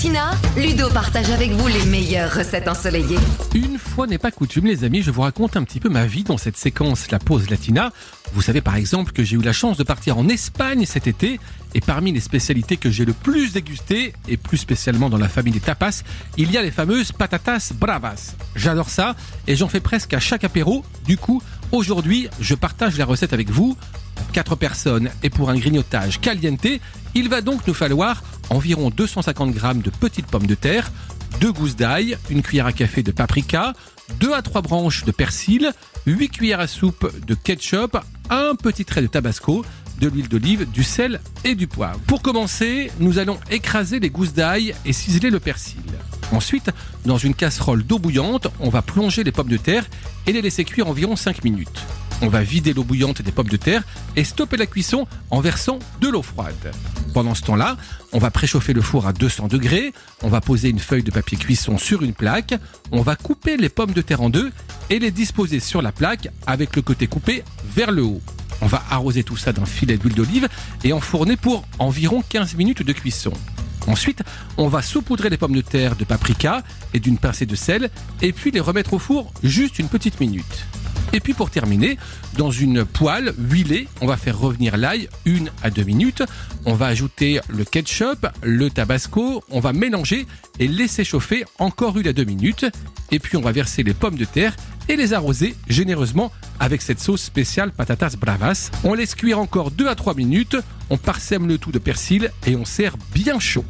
Latina, Ludo partage avec vous les meilleures recettes ensoleillées. Une fois n'est pas coutume, les amis, je vous raconte un petit peu ma vie dans cette séquence La Pause Latina. Vous savez par exemple que j'ai eu la chance de partir en Espagne cet été, et parmi les spécialités que j'ai le plus dégustées, et plus spécialement dans la famille des tapas, il y a les fameuses patatas bravas. J'adore ça, et j'en fais presque à chaque apéro. Du coup, aujourd'hui, je partage la recette avec vous. Pour 4 personnes et pour un grignotage caliente, il va donc nous falloir environ 250 g de petites pommes de terre, 2 gousses d'ail, une cuillère à café de paprika, 2 à 3 branches de persil, 8 cuillères à soupe de ketchup, un petit trait de tabasco, de l'huile d'olive, du sel et du poivre. Pour commencer, nous allons écraser les gousses d'ail et ciseler le persil. Ensuite, dans une casserole d'eau bouillante, on va plonger les pommes de terre et les laisser cuire environ 5 minutes. On va vider l'eau bouillante des pommes de terre et stopper la cuisson en versant de l'eau froide. Pendant ce temps-là, on va préchauffer le four à 200 degrés, on va poser une feuille de papier cuisson sur une plaque, on va couper les pommes de terre en deux et les disposer sur la plaque avec le côté coupé vers le haut. On va arroser tout ça d'un filet d'huile d'olive et enfourner pour environ 15 minutes de cuisson. Ensuite, on va saupoudrer les pommes de terre de paprika et d'une pincée de sel et puis les remettre au four juste une petite minute. Et puis pour terminer, dans une poêle huilée, on va faire revenir l'ail une à deux minutes. On va ajouter le ketchup, le tabasco, on va mélanger et laisser chauffer encore une à deux minutes. Et puis on va verser les pommes de terre et les arroser généreusement avec cette sauce spéciale patatas bravas. On laisse cuire encore deux à trois minutes, on parsème le tout de persil et on sert bien chaud.